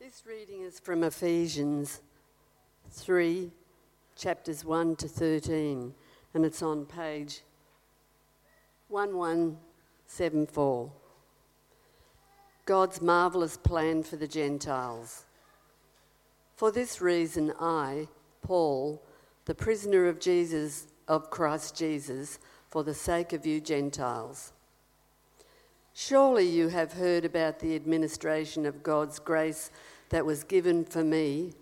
This reading is from Ephesians 3, chapters 1 to 13, and it's on page 1174. God's marvellous plan for the Gentiles. For this reason, I, Paul, the prisoner of Jesus, of Christ Jesus, for the sake of you Gentiles. Surely you have heard about the administration of God's grace that was given for me,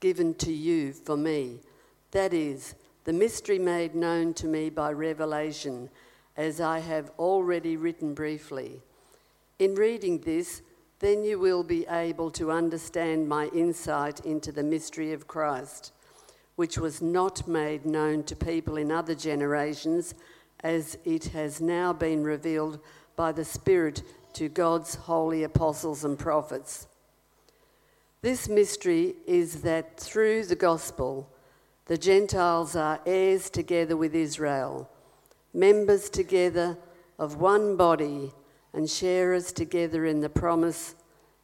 given to you for me. That is, the mystery made known to me by revelation, as I have already written briefly. In reading this, then you will be able to understand my insight into the mystery of Christ, which was not made known to people in other generations, as it has now been revealed by the Spirit to God's holy apostles and prophets. This mystery is that through the gospel, the Gentiles are heirs together with Israel, members together of one body, and sharers together in the promise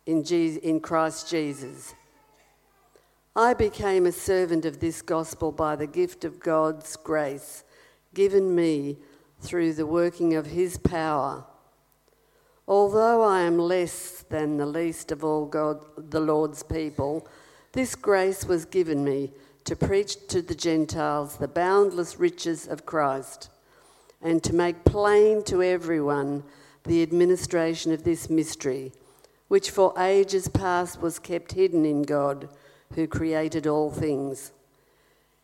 in, Jesus, in Christ Jesus. I became a servant of this gospel by the gift of God's grace given me through the working of his power. Although I am less than the least of all God, the Lord's people, this grace was given me to preach to the Gentiles the boundless riches of Christ, and to make plain to everyone the administration of this mystery, which for ages past was kept hidden in God, who created all things.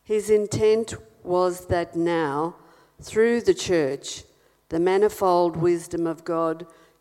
His intent was that now, through the church, the manifold wisdom of God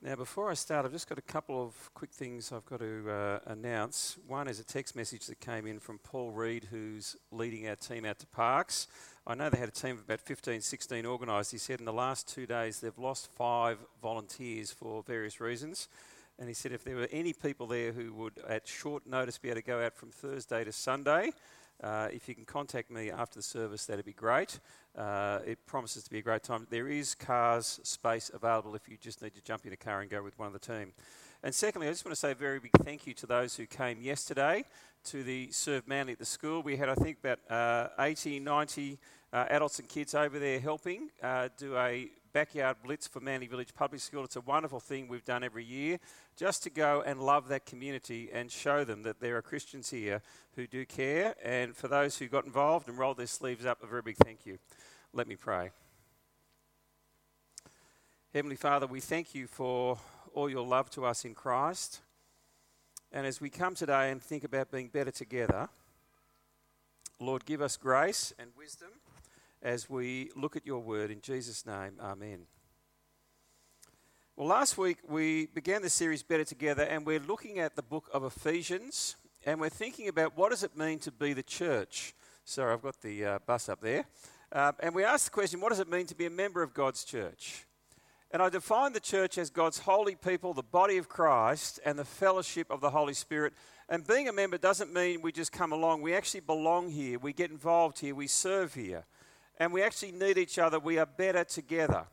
Now, before I start, I've just got a couple of quick things I've got to uh, announce. One is a text message that came in from Paul Reed, who's leading our team out to Parkes. I know they had a team of about 15, 16 organised. He said in the last two days they've lost five volunteers for various reasons. And he said if there were any people there who would, at short notice, be able to go out from Thursday to Sunday, uh, if you can contact me after the service, that'd be great. Uh, it promises to be a great time. There is cars space available if you just need to jump in a car and go with one of the team. And secondly, I just want to say a very big thank you to those who came yesterday to the Serve Manly at the school. We had, I think, about uh, 80, 90 uh, adults and kids over there helping uh, do a backyard blitz for Manly Village Public School. It's a wonderful thing we've done every year just to go and love that community and show them that there are Christians here who do care. And for those who got involved and rolled their sleeves up, a very big thank you. Let me pray. Heavenly Father, we thank you for all your love to us in Christ. And as we come today and think about being better together, Lord, give us grace and wisdom as we look at your word. In Jesus' name, amen. Well, last week we began the series Better Together, and we're looking at the book of Ephesians, and we're thinking about what does it mean to be the church. Sorry, I've got the uh, bus up there. Uh, and we asked the question, what does it mean to be a member of God's church? And I define the church as God's holy people, the body of Christ, and the fellowship of the Holy Spirit. And being a member doesn't mean we just come along. We actually belong here. We get involved here. We serve here. And we actually need each other. We are better together.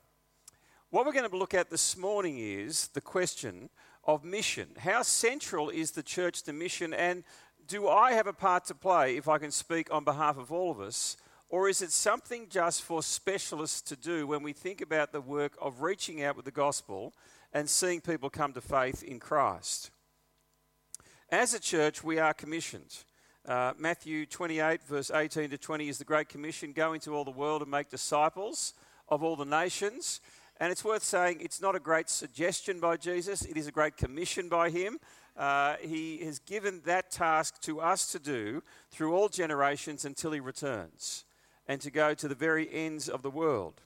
What we're going to look at this morning is the question of mission. How central is the church to mission? And do I have a part to play, if I can speak on behalf of all of us, or is it something just for specialists to do when we think about the work of reaching out with the gospel and seeing people come to faith in Christ? As a church, we are commissioned. Uh, Matthew 28, verse 18 to 20 is the Great Commission go into all the world and make disciples of all the nations. And it's worth saying it's not a great suggestion by Jesus, it is a great commission by him. Uh, he has given that task to us to do through all generations until he returns and to go to the very ends of the world.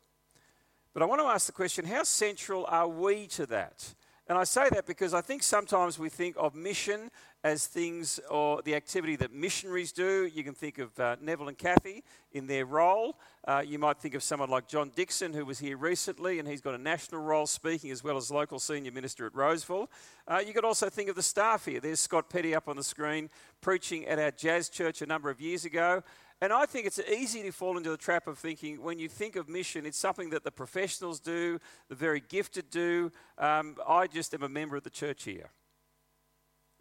But I want to ask the question how central are we to that? And I say that because I think sometimes we think of mission as things or the activity that missionaries do. You can think of uh, Neville and Kathy in their role. Uh, you might think of someone like John Dixon, who was here recently, and he's got a national role speaking as well as local senior minister at Roseville. Uh, you could also think of the staff here. There's Scott Petty up on the screen preaching at our jazz church a number of years ago. And I think it's easy to fall into the trap of thinking when you think of mission, it's something that the professionals do, the very gifted do. Um, I just am a member of the church here.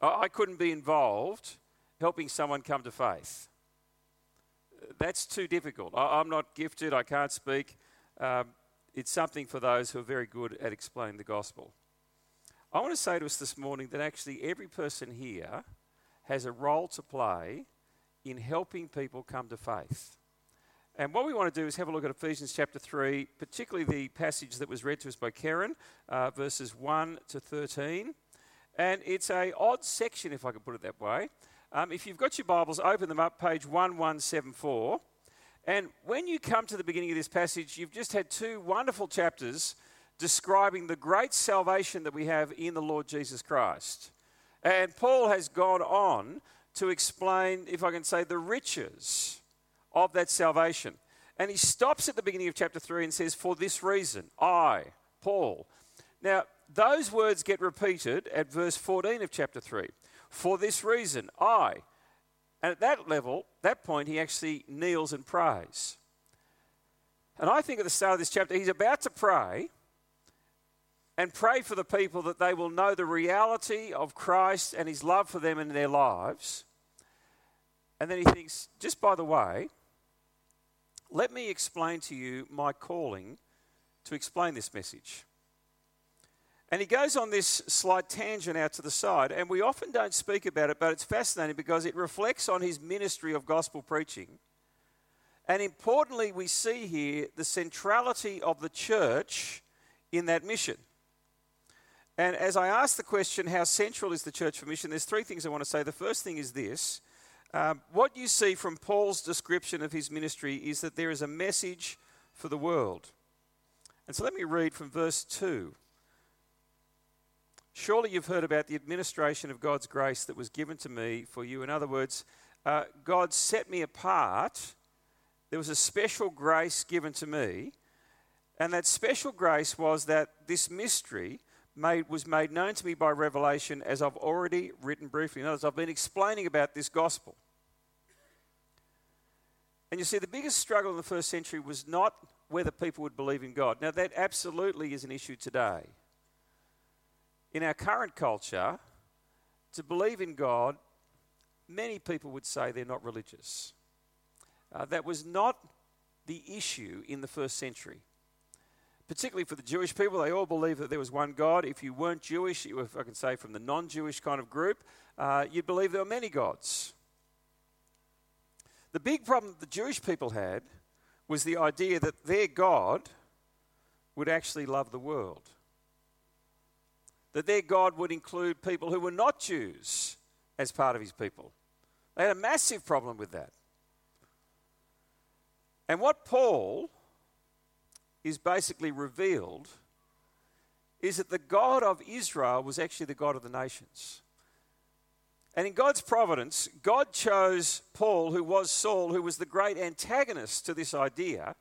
I couldn't be involved helping someone come to faith. That's too difficult. I'm not gifted, I can't speak. Um, it's something for those who are very good at explaining the gospel. I want to say to us this morning that actually every person here has a role to play in helping people come to faith. And what we want to do is have a look at Ephesians chapter 3, particularly the passage that was read to us by Karen, uh, verses 1 to 13. And it's a odd section, if I can put it that way. Um, if you've got your Bibles, open them up, page 1174. And when you come to the beginning of this passage, you've just had two wonderful chapters describing the great salvation that we have in the Lord Jesus Christ. And Paul has gone on to explain, if I can say, the riches of that salvation. And he stops at the beginning of chapter 3 and says, For this reason, I, Paul. Now, those words get repeated at verse 14 of chapter 3. For this reason, I. And at that level, that point, he actually kneels and prays. And I think at the start of this chapter, he's about to pray and pray for the people that they will know the reality of Christ and his love for them in their lives. And then he thinks, just by the way, let me explain to you my calling to explain this message. And he goes on this slight tangent out to the side, and we often don't speak about it, but it's fascinating because it reflects on his ministry of gospel preaching. And importantly, we see here the centrality of the church in that mission. And as I ask the question, how central is the church for mission? There's three things I want to say. The first thing is this um, what you see from Paul's description of his ministry is that there is a message for the world. And so let me read from verse 2. Surely you've heard about the administration of God's grace that was given to me for you. In other words, uh, God set me apart. There was a special grace given to me. And that special grace was that this mystery made, was made known to me by revelation as I've already written briefly. In other words, I've been explaining about this gospel. And you see, the biggest struggle in the first century was not whether people would believe in God. Now, that absolutely is an issue today. In our current culture, to believe in God, many people would say they're not religious. Uh, that was not the issue in the first century particularly for the Jewish people, they all believed that there was one God. If you weren't Jewish, if I can say from the non Jewish kind of group, uh, you'd believe there were many gods. The big problem the Jewish people had was the idea that their God would actually love the world. That their God would include people who were not Jews as part of his people. They had a massive problem with that. And what Paul is basically revealed is that the God of Israel was actually the God of the nations. And in God's providence, God chose Paul, who was Saul, who was the great antagonist to this idea.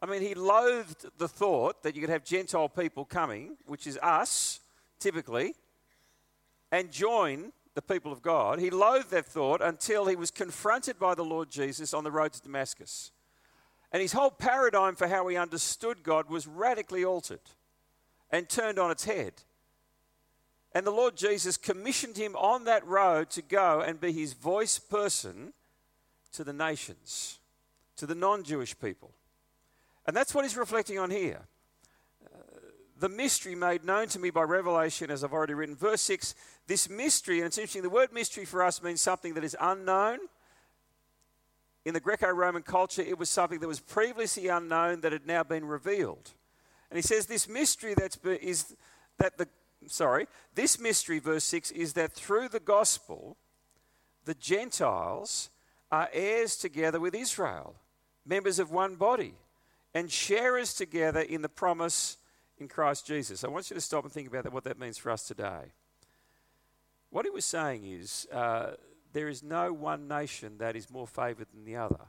I mean, he loathed the thought that you could have Gentile people coming, which is us, typically, and join the people of God. He loathed that thought until he was confronted by the Lord Jesus on the road to Damascus. And his whole paradigm for how he understood God was radically altered and turned on its head. And the Lord Jesus commissioned him on that road to go and be his voice person to the nations, to the non Jewish people. And that's what he's reflecting on here. Uh, the mystery made known to me by revelation, as I've already written. Verse 6 this mystery, and it's interesting, the word mystery for us means something that is unknown in the Greco Roman culture, it was something that was previously unknown that had now been revealed. And he says this mystery that's is that the sorry, this mystery, verse 6, is that through the gospel, the Gentiles are heirs together with Israel, members of one body, and sharers together in the promise in Christ Jesus. I want you to stop and think about that, what that means for us today. What he was saying is uh, there is no one nation that is more favoured than the other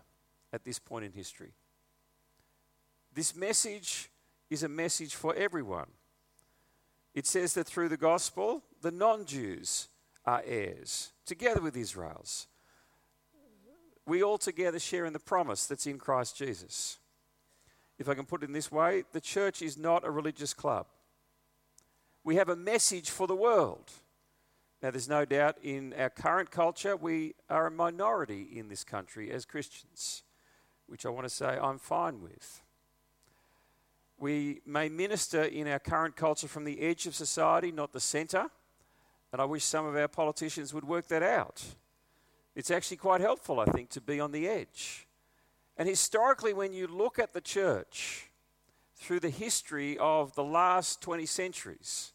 at this point in history. This message is a message for everyone. It says that through the gospel, the non Jews are heirs, together with Israel's. We all together share in the promise that's in Christ Jesus. If I can put it in this way, the church is not a religious club. We have a message for the world. Now, there's no doubt in our current culture, we are a minority in this country as Christians, which I want to say I'm fine with. We may minister in our current culture from the edge of society, not the centre. And I wish some of our politicians would work that out. It's actually quite helpful, I think, to be on the edge. And historically, when you look at the church through the history of the last 20 centuries,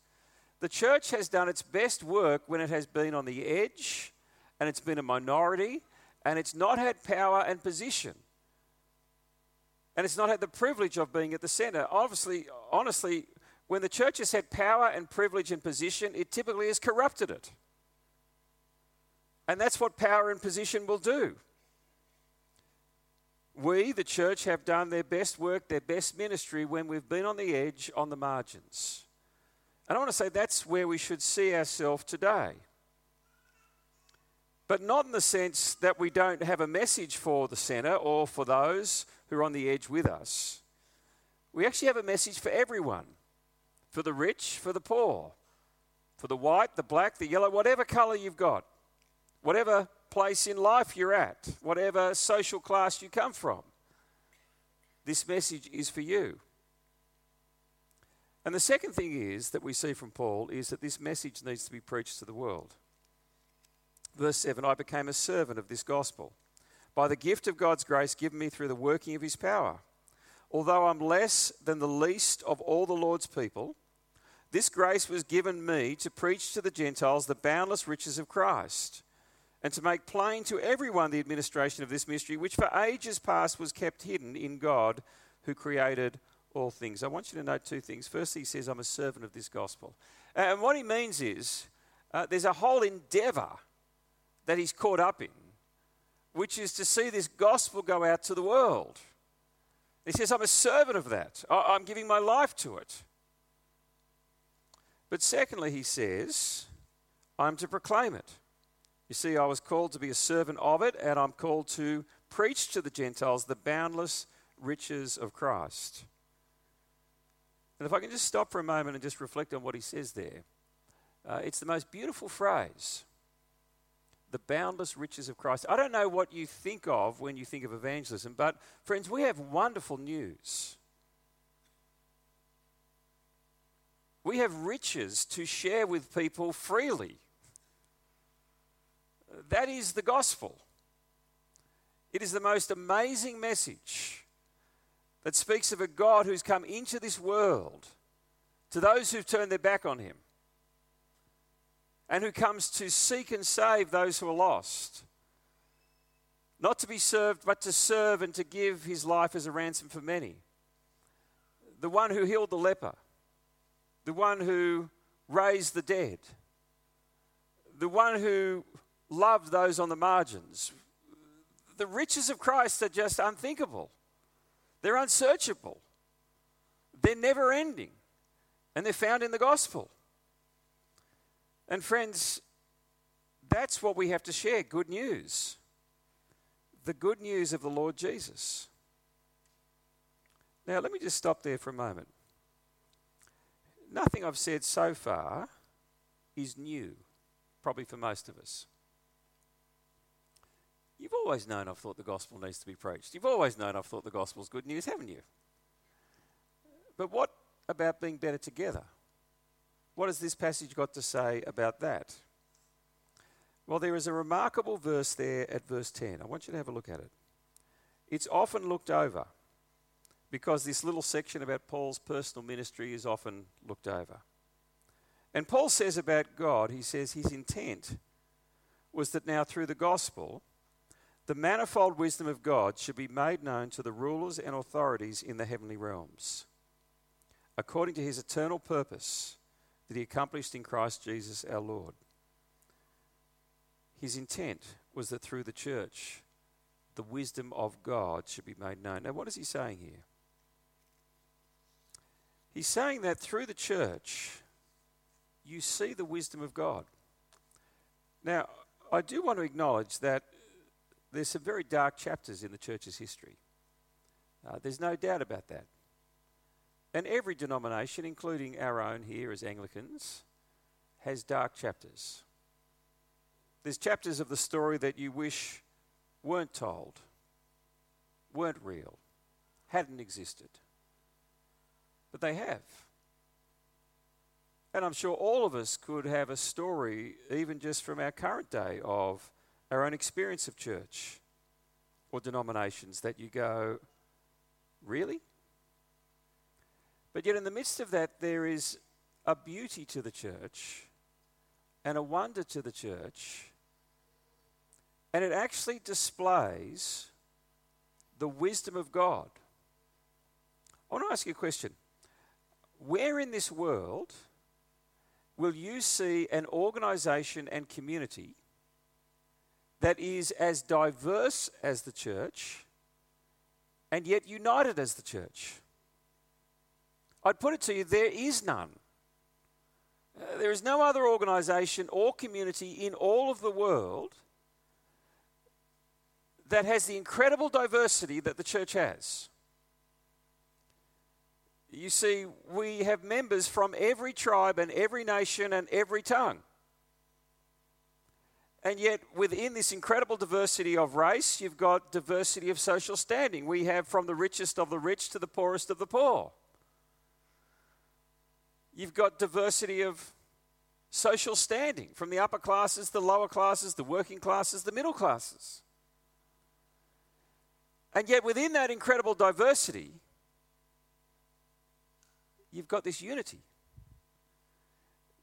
the church has done its best work when it has been on the edge and it's been a minority and it's not had power and position. And it's not had the privilege of being at the center. Obviously, honestly, when the church has had power and privilege and position, it typically has corrupted it. And that's what power and position will do. We, the church, have done their best work, their best ministry when we've been on the edge, on the margins. And I want to say that's where we should see ourselves today. But not in the sense that we don't have a message for the centre or for those who are on the edge with us. We actually have a message for everyone for the rich, for the poor, for the white, the black, the yellow, whatever colour you've got, whatever place in life you're at, whatever social class you come from. This message is for you. And the second thing is that we see from Paul is that this message needs to be preached to the world. Verse 7 I became a servant of this gospel by the gift of God's grace given me through the working of his power. Although I'm less than the least of all the Lord's people, this grace was given me to preach to the Gentiles the boundless riches of Christ, and to make plain to everyone the administration of this mystery, which for ages past was kept hidden in God who created all things. I want you to know two things. Firstly, he says, I'm a servant of this gospel. And what he means is uh, there's a whole endeavor that he's caught up in, which is to see this gospel go out to the world. He says, I'm a servant of that. I'm giving my life to it. But secondly, he says, I'm to proclaim it. You see, I was called to be a servant of it, and I'm called to preach to the Gentiles the boundless riches of Christ. And if I can just stop for a moment and just reflect on what he says there, uh, it's the most beautiful phrase the boundless riches of Christ. I don't know what you think of when you think of evangelism, but friends, we have wonderful news. We have riches to share with people freely. That is the gospel. It is the most amazing message that speaks of a God who's come into this world to those who've turned their back on him and who comes to seek and save those who are lost. Not to be served, but to serve and to give his life as a ransom for many. The one who healed the leper, the one who raised the dead, the one who loved those on the margins. The riches of Christ are just unthinkable, they're unsearchable, they're never ending, and they're found in the gospel. And friends, that's what we have to share good news. The good news of the Lord Jesus. Now, let me just stop there for a moment. Nothing I've said so far is new, probably for most of us. You've always known I've thought the gospel needs to be preached. You've always known I've thought the gospel's good news, haven't you? But what about being better together? What has this passage got to say about that? Well, there is a remarkable verse there at verse 10. I want you to have a look at it. It's often looked over because this little section about Paul's personal ministry is often looked over. And Paul says about God, he says his intent was that now through the gospel, the manifold wisdom of God should be made known to the rulers and authorities in the heavenly realms, according to his eternal purpose that he accomplished in Christ Jesus our Lord. His intent was that through the church, the wisdom of God should be made known. Now, what is he saying here? He's saying that through the church, you see the wisdom of God. Now, I do want to acknowledge that there's some very dark chapters in the church's history. Uh, there's no doubt about that. And every denomination, including our own here as Anglicans, has dark chapters. There's chapters of the story that you wish weren't told, weren't real, hadn't existed. But they have. And I'm sure all of us could have a story, even just from our current day, of our own experience of church or denominations that you go, really? But yet, in the midst of that, there is a beauty to the church and a wonder to the church, and it actually displays the wisdom of God. I want to ask you a question. Where in this world will you see an organization and community that is as diverse as the church and yet united as the church? I'd put it to you there is none. Uh, there is no other organization or community in all of the world that has the incredible diversity that the church has. You see, we have members from every tribe and every nation and every tongue. And yet, within this incredible diversity of race, you've got diversity of social standing. We have from the richest of the rich to the poorest of the poor. You've got diversity of social standing, from the upper classes, the lower classes, the working classes, the middle classes. And yet, within that incredible diversity, you've got this unity.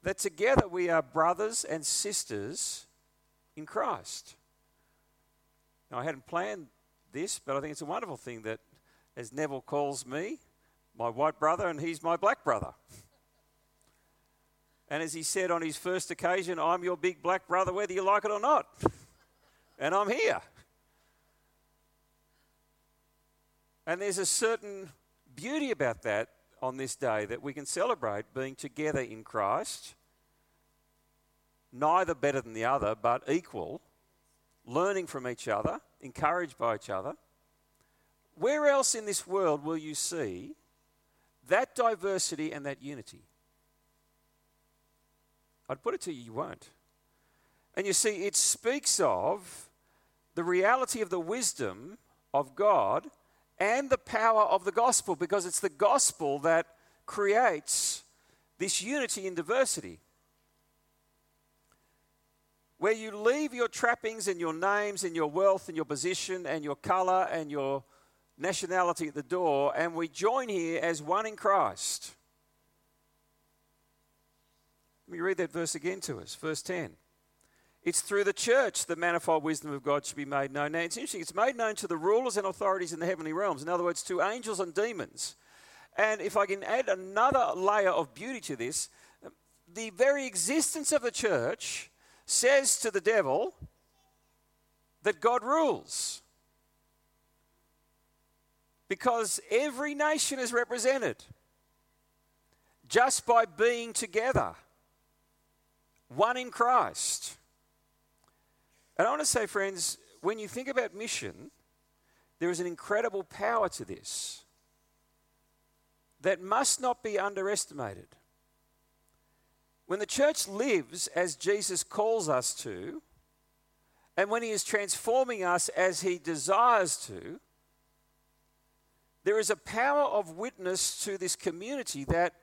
That together we are brothers and sisters in Christ. Now, I hadn't planned this, but I think it's a wonderful thing that, as Neville calls me, my white brother, and he's my black brother. And as he said on his first occasion, I'm your big black brother, whether you like it or not. and I'm here. And there's a certain beauty about that on this day that we can celebrate being together in Christ, neither better than the other, but equal, learning from each other, encouraged by each other. Where else in this world will you see that diversity and that unity? I'd put it to you, you won't. And you see, it speaks of the reality of the wisdom of God and the power of the gospel because it's the gospel that creates this unity in diversity. Where you leave your trappings and your names and your wealth and your position and your color and your nationality at the door, and we join here as one in Christ. Let me read that verse again to us, verse 10. It's through the church the manifold wisdom of God should be made known. Now, it's interesting, it's made known to the rulers and authorities in the heavenly realms. In other words, to angels and demons. And if I can add another layer of beauty to this, the very existence of the church says to the devil that God rules. Because every nation is represented just by being together, one in Christ. And I want to say, friends, when you think about mission, there is an incredible power to this that must not be underestimated. When the church lives as Jesus calls us to, and when He is transforming us as He desires to, there is a power of witness to this community that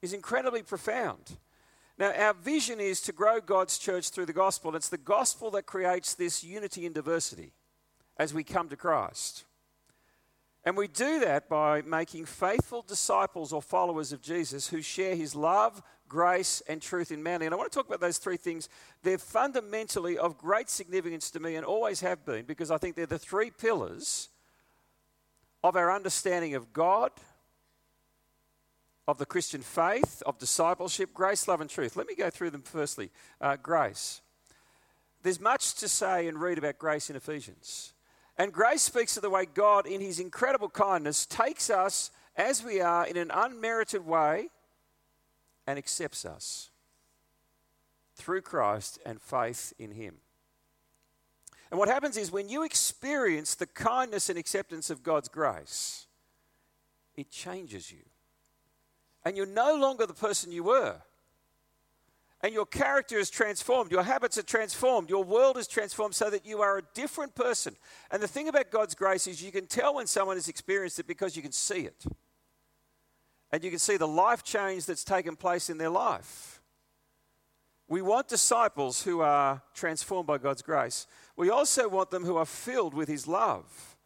is incredibly profound. Now, our vision is to grow God's church through the gospel. It's the gospel that creates this unity and diversity as we come to Christ. And we do that by making faithful disciples or followers of Jesus who share his love, grace, and truth in Manly. And I want to talk about those three things. They're fundamentally of great significance to me and always have been because I think they're the three pillars of our understanding of God, of the Christian faith, of discipleship, grace, love, and truth. Let me go through them firstly. Uh, grace. There's much to say and read about grace in Ephesians. And grace speaks of the way God, in his incredible kindness, takes us as we are in an unmerited way and accepts us through Christ and faith in him. And what happens is when you experience the kindness and acceptance of God's grace, it changes you. And you're no longer the person you were and your character is transformed, your habits are transformed, your world is transformed so that you are a different person. And the thing about God's grace is you can tell when someone has experienced it because you can see it. And you can see the life change that's taken place in their life. We want disciples who are transformed by God's grace. We also want them who are filled with His love.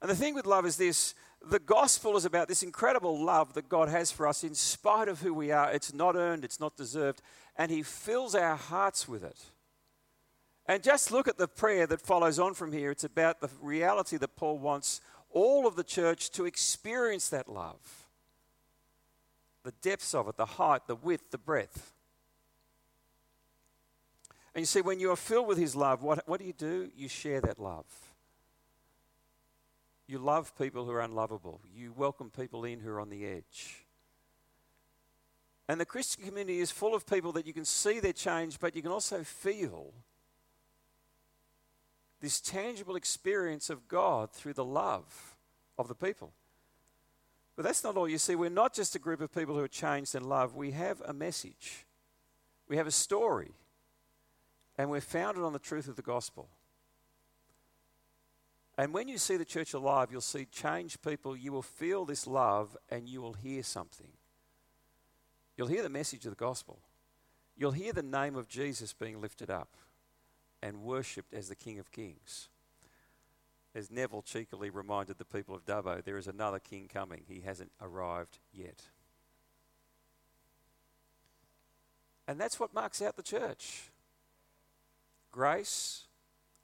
And the thing with love is this the gospel is about this incredible love that God has for us in spite of who we are. It's not earned, it's not deserved, and He fills our hearts with it. And just look at the prayer that follows on from here. It's about the reality that Paul wants all of the church to experience that love the depths of it, the height, the width, the breadth. And you see, when you are filled with His love, what, what do you do? You share that love. You love people who are unlovable. You welcome people in who are on the edge. And the Christian community is full of people that you can see their change, but you can also feel this tangible experience of God through the love of the people. But that's not all. You see, we're not just a group of people who are changed in love, we have a message, we have a story, and we're founded on the truth of the gospel. And when you see the church alive, you'll see changed people, you will feel this love, and you will hear something. You'll hear the message of the gospel. You'll hear the name of Jesus being lifted up and worshipped as the King of Kings. As Neville cheekily reminded the people of Dubbo, there is another king coming. He hasn't arrived yet. And that's what marks out the church grace,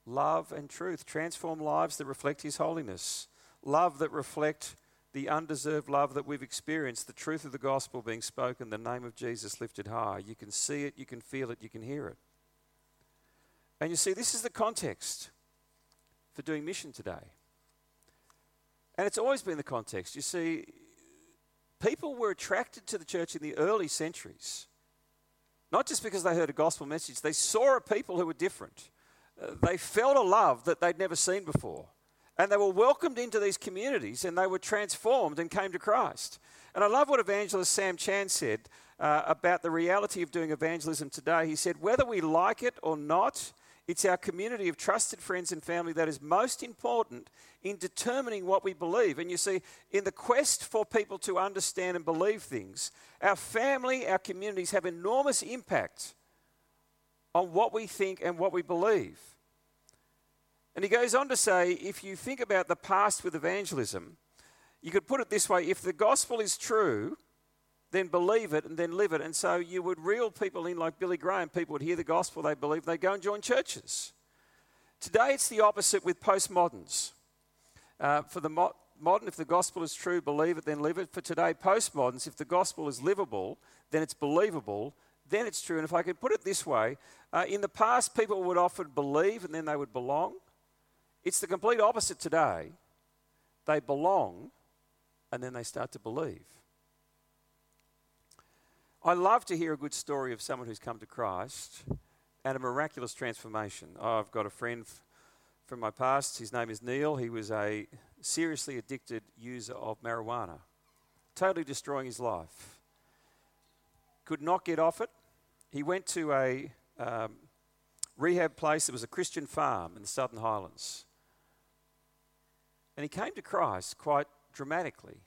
love, and truth. Transform lives that reflect His holiness, love that reflect the undeserved love that we've experienced, the truth of the gospel being spoken, the name of Jesus lifted high. You can see it, you can feel it, you can hear it. And you see, this is the context for doing mission today. And it's always been the context. You see, people were attracted to the church in the early centuries, not just because they heard a gospel message, they saw a people who were different. They felt a love that they'd never seen before. And they were welcomed into these communities and they were transformed and came to Christ. And I love what evangelist Sam Chan said uh, about the reality of doing evangelism today. He said, whether we like it or not, it's our community of trusted friends and family that is most important in determining what we believe. And you see, in the quest for people to understand and believe things, our family, our communities have enormous impact on what we think and what we believe. And he goes on to say if you think about the past with evangelism, you could put it this way if the gospel is true, then believe it and then live it. And so you would reel people in like Billy Graham. People would hear the gospel, they believe, they go and join churches. Today it's the opposite with postmoderns. Uh, for the mo- modern, if the gospel is true, believe it, then live it. For today, postmoderns, if the gospel is livable, then it's believable, then it's true. And if I could put it this way, uh, in the past, people would often believe and then they would belong. It's the complete opposite today. They belong and then they start to believe. I love to hear a good story of someone who's come to Christ and a miraculous transformation. I've got a friend from my past. His name is Neil. He was a seriously addicted user of marijuana, totally destroying his life. Could not get off it. He went to a um, rehab place. It was a Christian farm in the Southern Highlands. And he came to Christ quite dramatically.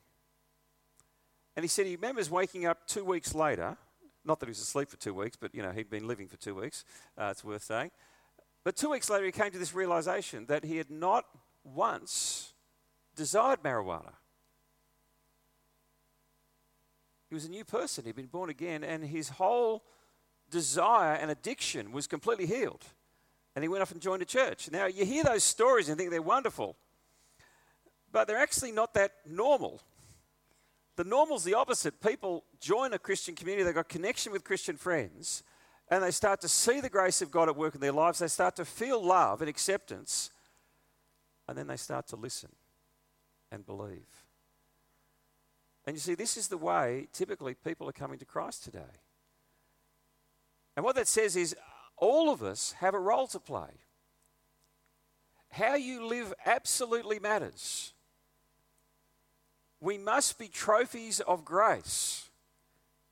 And he said he remembers waking up two weeks later, not that he was asleep for two weeks, but you know, he'd been living for two weeks, uh, it's worth saying. But two weeks later, he came to this realization that he had not once desired marijuana. He was a new person. He'd been born again, and his whole desire and addiction was completely healed. And he went off and joined a church. Now, you hear those stories and think they're wonderful, but they're actually not that normal. The normal's the opposite. People join a Christian community, they've got connection with Christian friends, and they start to see the grace of God at work in their lives. They start to feel love and acceptance, and then they start to listen and believe. And you see, this is the way typically people are coming to Christ today. And what that says is all of us have a role to play. How you live absolutely matters. We must be trophies of grace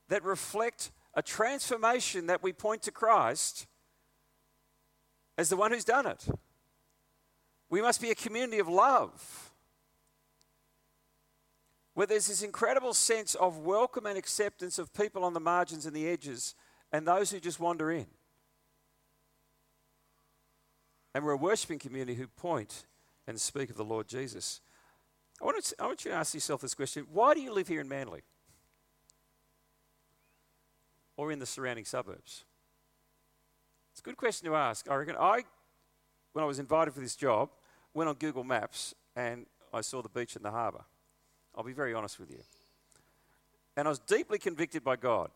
that reflect a transformation that we point to Christ as the one who's done it. We must be a community of love where there's this incredible sense of welcome and acceptance of people on the margins and the edges and those who just wander in. And we're a worshipping community who point and speak of the Lord Jesus. I want, to, I want you to ask yourself this question why do you live here in Manly? Or in the surrounding suburbs? It's a good question to ask. I reckon I, when I was invited for this job, went on Google Maps and I saw the beach and the harbour. I'll be very honest with you. And I was deeply convicted by God.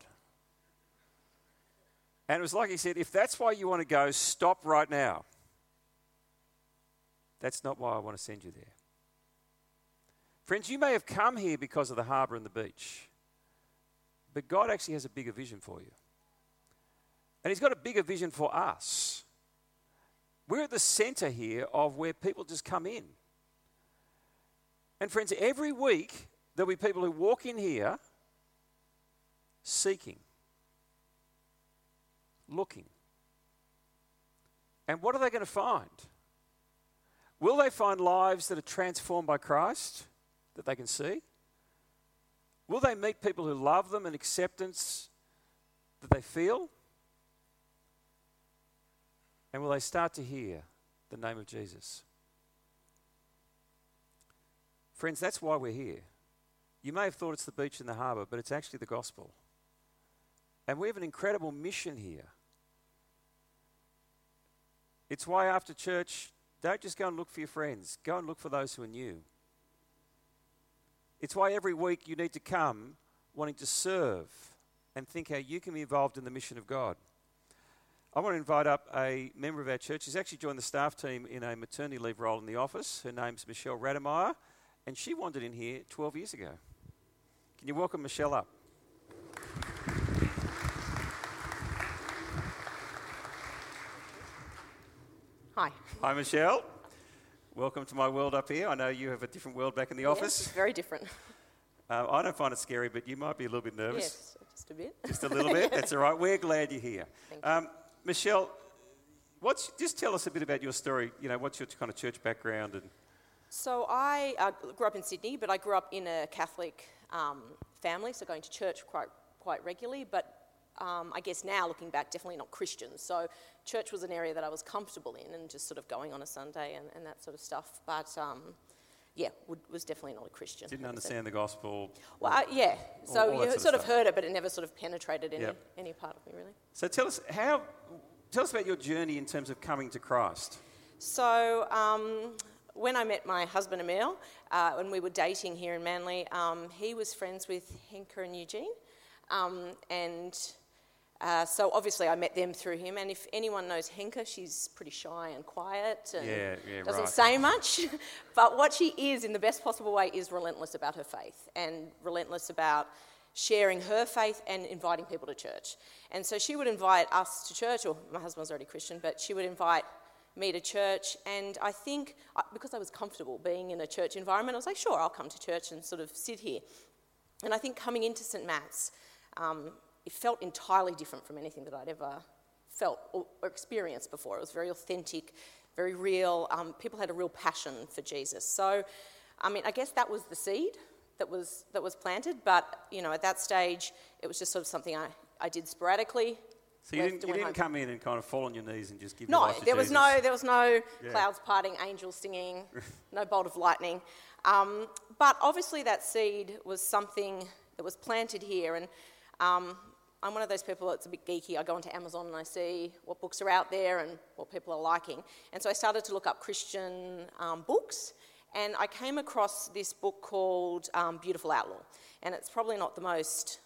And it was like he said, if that's why you want to go, stop right now. That's not why I want to send you there. Friends, you may have come here because of the harbour and the beach, but God actually has a bigger vision for you. And He's got a bigger vision for us. We're at the centre here of where people just come in. And friends, every week there'll be people who walk in here seeking, looking. And what are they going to find? Will they find lives that are transformed by Christ that they can see? Will they meet people who love them and acceptance that they feel? And will they start to hear the name of Jesus? Friends, that's why we're here. You may have thought it's the beach and the harbour, but it's actually the gospel. And we have an incredible mission here. It's why after church, don't just go and look for your friends, go and look for those who are new. It's why every week you need to come wanting to serve and think how you can be involved in the mission of God. I want to invite up a member of our church. She's actually joined the staff team in a maternity leave role in the office. Her name's Michelle Rademeyer and she wandered in here 12 years ago. Can you welcome Michelle up? Hi. Hi, Michelle. Welcome to my world up here. I know you have a different world back in the office. Yes, very different. Uh, I don't find it scary, but you might be a little bit nervous. Yes, just a bit. Just a little bit. That's all right. We're glad you're here. Thank um, Michelle, what's, just tell us a bit about your story. You know, what's your kind of church background and So I uh, grew up in Sydney, but I grew up in a Catholic um, family, so going to church quite quite regularly. But um, I guess now looking back, definitely not Christian. So church was an area that I was comfortable in, and just sort of going on a Sunday and, and that sort of stuff. But um, yeah, would, was definitely not a Christian. didn't understand the gospel? Well, uh, yeah. all So that you sort of sort of stuff. heard it, but it never sort of penetrated any Yep. any part of me really. So tell us how. Tell us about your journey in terms of coming to Christ. So, um, when I met my husband Emil, uh, when we were dating here in Manly, um, he was friends with Henker and Eugene. Um, and uh, so, obviously, I met them through him. And if anyone knows Henker, she's pretty shy and quiet and Yeah, yeah, doesn't right. say much. but what she is, in the best possible way, is relentless about her faith and relentless about sharing her faith and inviting people to church. And so she would invite us to church, or my husband was already Christian, but she would invite me to church. And I think uh, because I was comfortable being in a church environment, I was like, sure, I'll come to church and sort of sit here. And I think coming into St. Matt's, um, it felt entirely different from anything that I'd ever felt or, or experienced before. It was very authentic, very real. Um, people had a real passion for Jesus. So, I mean, I guess that was the seed that was that was planted. But you know, at that stage, it was just sort of something I, I did sporadically. So you didn't, you didn't come in and kind of fall on your knees and just give your No, there was Jesus? no there was no Yeah. clouds parting, angels singing, no bolt of lightning. Um, but obviously, that seed was something that was planted here. And um, I'm one of those people that's a bit geeky. I go onto Amazon and I see what books are out there and what people are liking. And so I started to look up Christian um, books. And I came across this book called um, Beautiful Outlaw. And it's probably not the most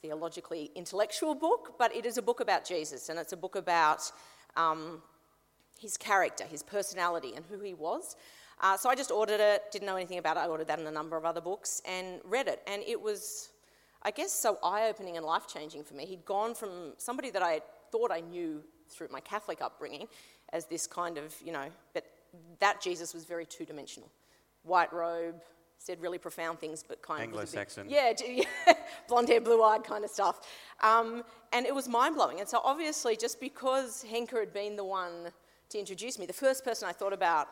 theologically intellectual book, but it is a book about Jesus. And it's a book about um, his character, his personality, and who he was. Uh, so I just ordered it, didn't know anything about it. I ordered that in a number of other books and read it. And it was, I guess, so eye opening and life changing for me. He'd gone from somebody that I thought I knew through my Catholic upbringing as this kind of, you know, but that Jesus was very two dimensional. White robe, said really profound things, but kind of. Anglo Saxon. Yeah, yeah, blonde hair, blue eyed kind of stuff. Um, and it was mind blowing. And so obviously, just because Henke had been the one to introduce me, the first person I thought about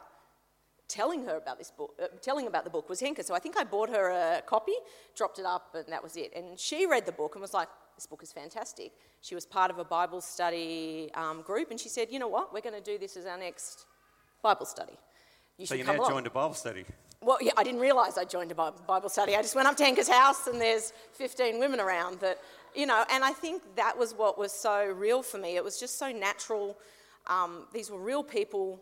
telling her about this book, uh, telling about the book was Henke. So I think I bought her a copy, dropped it up, and that was it. And she read the book and was like, "This book is fantastic." She was part of a Bible study um, group, and she said, "You know what? We're going to do this as our next Bible study." You so you now along. joined a Bible study. Well, yeah, I didn't realise I joined a Bible study. I just went up to Henke's house, and there's 15 women around that, you know. And I think that was what was so real for me. It was just so natural. Um, these were real people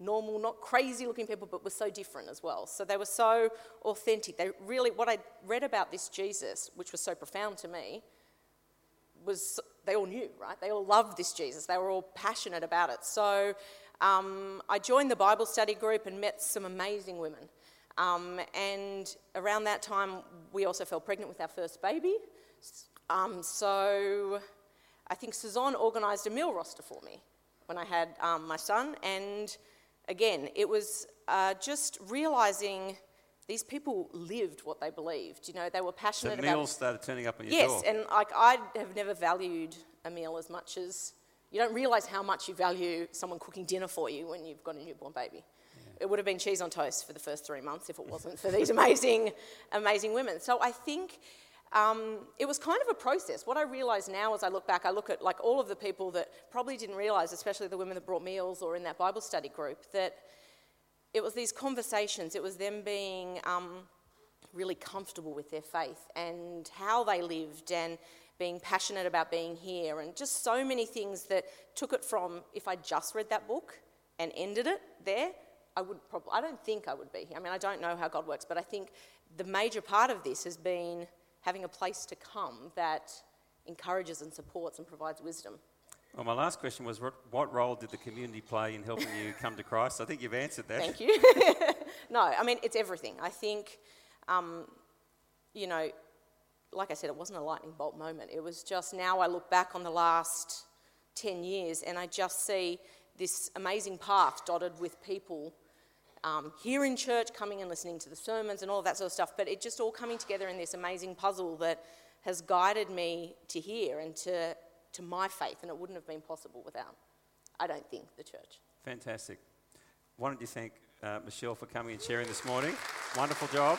normal, not crazy looking people, but were so different as well. So they were so authentic. They really, what I read about this Jesus, which was so profound to me, was they all knew, right? They all loved this Jesus. They were all passionate about it. So um, I joined the Bible study group and met some amazing women. Um, and around that time, we also fell pregnant with our first baby. Um, so I think Suzanne organised a meal roster for me when I had um, my son. And again, it was uh, just realizing these people lived what they believed. You know, they were passionate about. meals started turning up on your yes, door. Yes, and like I have never valued a meal as much as you don't realize how much you value someone cooking dinner for you when you've got a newborn baby. Yeah. It would have been cheese on toast for the first three months if it wasn't for these amazing, amazing women. So I think um, it was kind of a process. What I realise now as I look back, I look at like all of the people that probably didn't realise, especially the women that brought meals or in that Bible study group, that it was these conversations, it was them being um, really comfortable with their faith and how they lived and being passionate about being here and just so many things that took it from if I just read that book and ended it there, I would probably, I don't think I would be here. I mean, I don't know how God works, but I think the major part of this has been having a place to come that encourages and supports and provides wisdom. Well, my last question was what role did the community play in helping you come to Christ? I think you've answered that. Thank you. no, I mean, it's everything. I think, um, you know, like I said, it wasn't a lightning bolt moment. It was just now I look back on the last 10 years and I just see this amazing path dotted with people um, here in church, coming and listening to the sermons and all that sort of stuff, but it just all coming together in this amazing puzzle that has guided me to here and to, to my faith, and it wouldn't have been possible without, I don't think, the church. Fantastic. Why don't you thank uh, Michelle for coming and sharing this morning? Wonderful job.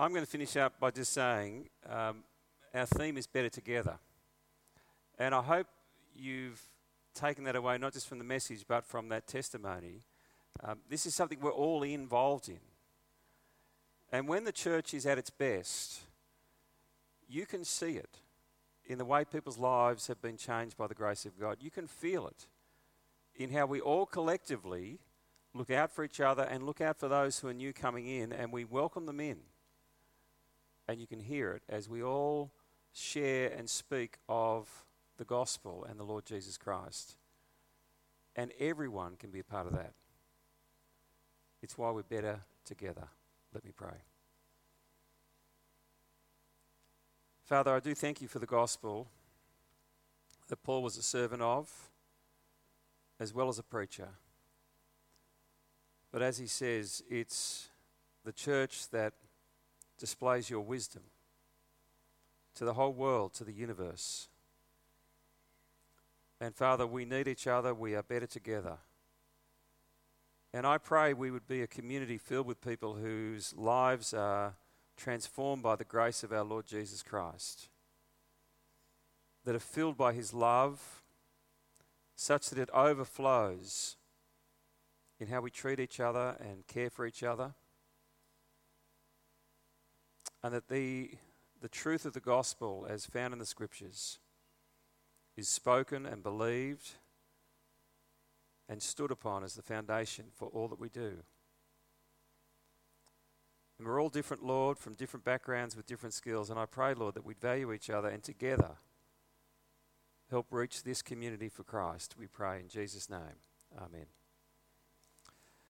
I'm going to finish up by just saying um, our theme is better together. And I hope you've taken that away, not just from the message, but from that testimony. Um, this is something we're all involved in. And when the church is at its best, you can see it in the way people's lives have been changed by the grace of God. You can feel it in how we all collectively look out for each other and look out for those who are new coming in and we welcome them in. And you can hear it as we all share and speak of the gospel and the Lord Jesus Christ. And everyone can be a part of that. It's why we're better together. Let me pray. Father, I do thank you for the gospel that Paul was a servant of, as well as a preacher. But as he says, it's the church that displays your wisdom to the whole world, to the universe. And Father, we need each other. We are better together. And I pray we would be a community filled with people whose lives are transformed by the grace of our Lord Jesus Christ, that are filled by his love such that it overflows in how we treat each other and care for each other. And that the, the truth of the gospel, as found in the scriptures, is spoken and believed and stood upon as the foundation for all that we do. And we're all different, Lord, from different backgrounds with different skills. And I pray, Lord, that we'd value each other and together help reach this community for Christ. We pray in Jesus' name. Amen.